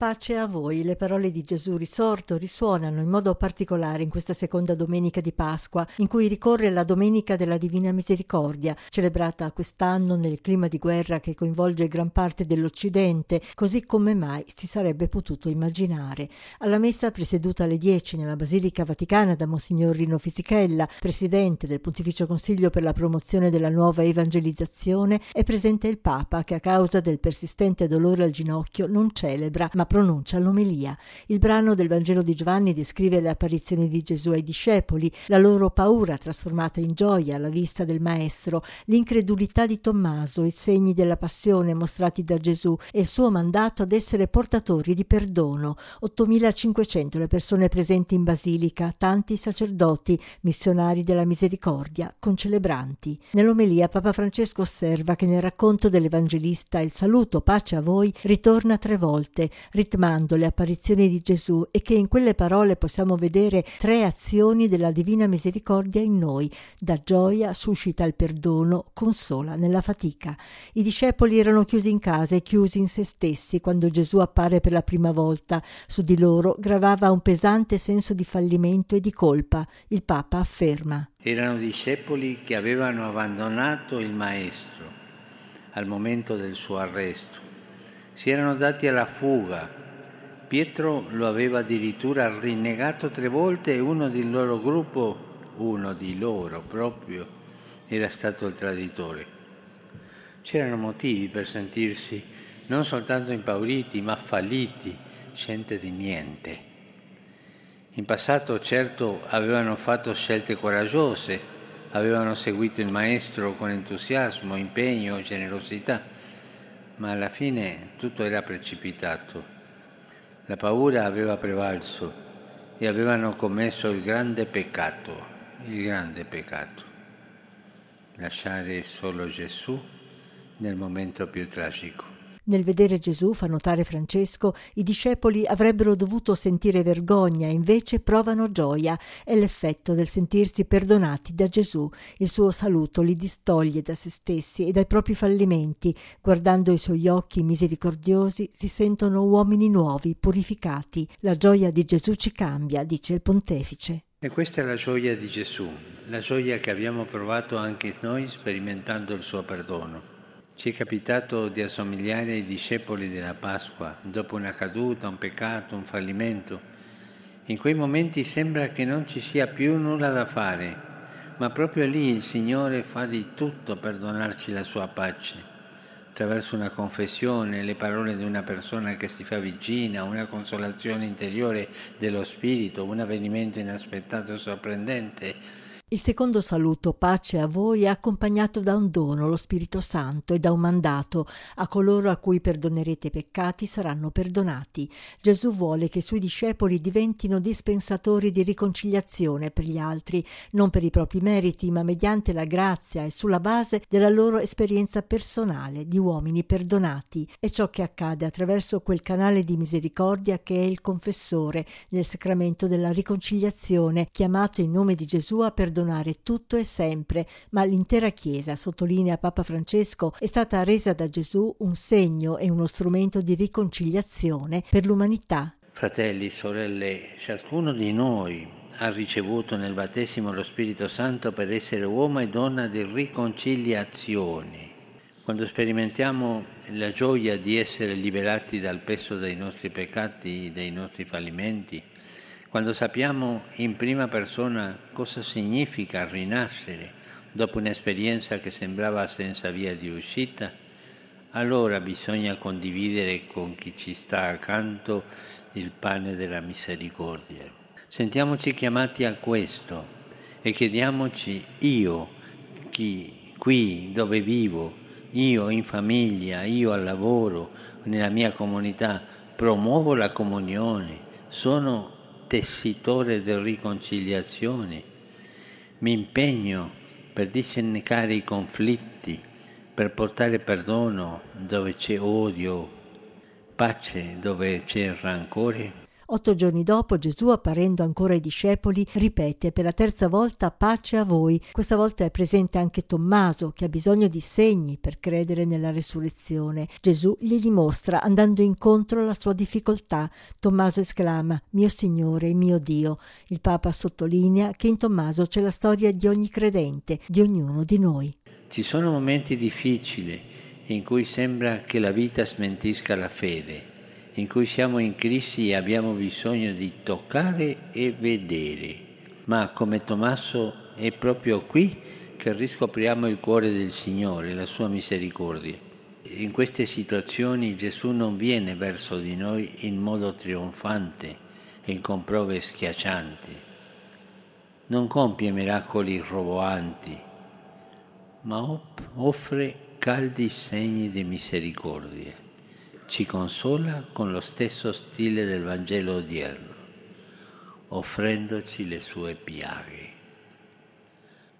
Pace a voi, le parole di Gesù risorto risuonano in modo particolare in questa seconda domenica di Pasqua, in cui ricorre la Domenica della Divina Misericordia, celebrata quest'anno nel clima di guerra che coinvolge gran parte dell'Occidente, così come mai si sarebbe potuto immaginare. Alla messa presieduta alle 10 nella Basilica Vaticana da Monsignor Rino Fisichella, presidente del Pontificio Consiglio per la promozione della nuova evangelizzazione, è presente il Papa che a causa del persistente dolore al ginocchio non celebra, ma pronuncia l'omelia. Il brano del Vangelo di Giovanni descrive le apparizioni di Gesù ai discepoli, la loro paura trasformata in gioia alla vista del Maestro, l'incredulità di Tommaso, i segni della passione mostrati da Gesù e il suo mandato ad essere portatori di perdono. 8500 le persone presenti in basilica, tanti sacerdoti, missionari della misericordia, concelebranti. Nell'omelia Papa Francesco osserva che nel racconto dell'Evangelista il saluto pace a voi ritorna tre volte, ritmando le apparizioni di Gesù e che in quelle parole possiamo vedere tre azioni della divina misericordia in noi. Da gioia suscita il perdono, consola nella fatica. I discepoli erano chiusi in casa e chiusi in se stessi quando Gesù appare per la prima volta. Su di loro gravava un pesante senso di fallimento e di colpa. Il Papa afferma. Erano discepoli che avevano abbandonato il Maestro al momento del suo arresto si erano dati alla fuga. Pietro lo aveva addirittura rinnegato tre volte e uno del loro gruppo, uno di loro proprio, era stato il traditore. C'erano motivi per sentirsi non soltanto impauriti, ma falliti, gente di niente. In passato certo avevano fatto scelte coraggiose, avevano seguito il Maestro con entusiasmo, impegno, generosità ma alla fine tutto era precipitato. La paura aveva prevalso e avevano commesso il grande peccato, il grande peccato, lasciare solo Gesù nel momento più tragico. Nel vedere Gesù, fa notare Francesco, i discepoli avrebbero dovuto sentire vergogna invece provano gioia. È l'effetto del sentirsi perdonati da Gesù. Il suo saluto li distoglie da se stessi e dai propri fallimenti. Guardando i suoi occhi misericordiosi si sentono uomini nuovi, purificati. La gioia di Gesù ci cambia, dice il pontefice. E questa è la gioia di Gesù, la gioia che abbiamo provato anche noi sperimentando il suo perdono. Ci è capitato di assomigliare ai discepoli della Pasqua dopo una caduta, un peccato, un fallimento. In quei momenti sembra che non ci sia più nulla da fare, ma proprio lì il Signore fa di tutto per donarci la sua pace, attraverso una confessione, le parole di una persona che si fa vicina, una consolazione interiore dello Spirito, un avvenimento inaspettato e sorprendente il secondo saluto, pace a voi, è accompagnato da un dono, lo Spirito Santo, e da un mandato. A coloro a cui perdonerete i peccati saranno perdonati. Gesù vuole che i suoi discepoli diventino dispensatori di riconciliazione per gli altri, non per i propri meriti, ma mediante la grazia e sulla base della loro esperienza personale di uomini perdonati. È ciò che accade attraverso quel canale di misericordia che è il confessore nel sacramento della riconciliazione, chiamato in nome di Gesù a perdonare perdonare tutto e sempre, ma l'intera Chiesa, sottolinea Papa Francesco, è stata resa da Gesù un segno e uno strumento di riconciliazione per l'umanità. Fratelli, sorelle, ciascuno di noi ha ricevuto nel battesimo lo Spirito Santo per essere uomo e donna di riconciliazione. Quando sperimentiamo la gioia di essere liberati dal peso dei nostri peccati, dei nostri fallimenti, quando sappiamo in prima persona cosa significa rinascere dopo un'esperienza che sembrava senza via di uscita, allora bisogna condividere con chi ci sta accanto il pane della misericordia. Sentiamoci chiamati a questo e chiediamoci io, chi, qui dove vivo, io in famiglia, io al lavoro, nella mia comunità, promuovo la comunione, sono tessitore di riconciliazione, mi impegno per dissennecare i conflitti, per portare perdono dove c'è odio, pace dove c'è rancore Otto giorni dopo Gesù, apparendo ancora ai discepoli, ripete per la terza volta pace a voi. Questa volta è presente anche Tommaso, che ha bisogno di segni per credere nella resurrezione. Gesù glieli mostra andando incontro alla sua difficoltà. Tommaso esclama, mio Signore mio Dio. Il Papa sottolinea che in Tommaso c'è la storia di ogni credente, di ognuno di noi. Ci sono momenti difficili in cui sembra che la vita smentisca la fede, in cui siamo in crisi e abbiamo bisogno di toccare e vedere. Ma come Tommaso è proprio qui che riscopriamo il cuore del Signore, la sua misericordia. In queste situazioni Gesù non viene verso di noi in modo trionfante e con prove schiaccianti. Non compie miracoli roboanti, ma offre caldi segni di misericordia. Ci consola con lo stesso stile del Vangelo odierno, offrendoci le sue piaghe.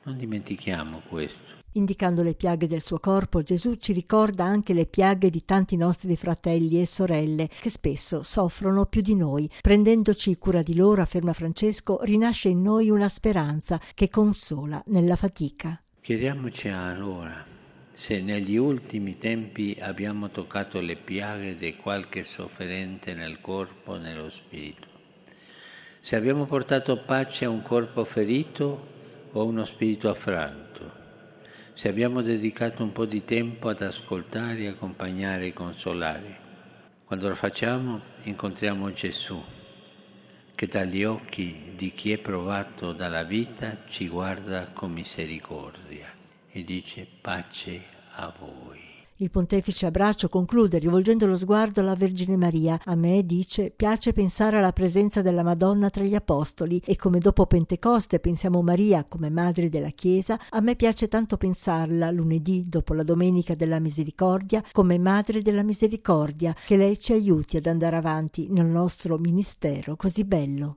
Non dimentichiamo questo. Indicando le piaghe del suo corpo, Gesù ci ricorda anche le piaghe di tanti nostri fratelli e sorelle che spesso soffrono più di noi. Prendendoci cura di loro, afferma Francesco, rinasce in noi una speranza che consola nella fatica. Chiediamoci allora se negli ultimi tempi abbiamo toccato le piaghe di qualche sofferente nel corpo e nello spirito, se abbiamo portato pace a un corpo ferito o a uno spirito affranto, se abbiamo dedicato un po' di tempo ad ascoltare, accompagnare e consolare. Quando lo facciamo incontriamo Gesù, che dagli occhi di chi è provato dalla vita ci guarda con misericordia e dice pace a voi. Il pontefice abbraccio conclude rivolgendo lo sguardo alla Vergine Maria. A me, dice, piace pensare alla presenza della Madonna tra gli Apostoli e come dopo Pentecoste pensiamo Maria come madre della Chiesa, a me piace tanto pensarla lunedì dopo la Domenica della Misericordia come madre della Misericordia, che lei ci aiuti ad andare avanti nel nostro ministero così bello.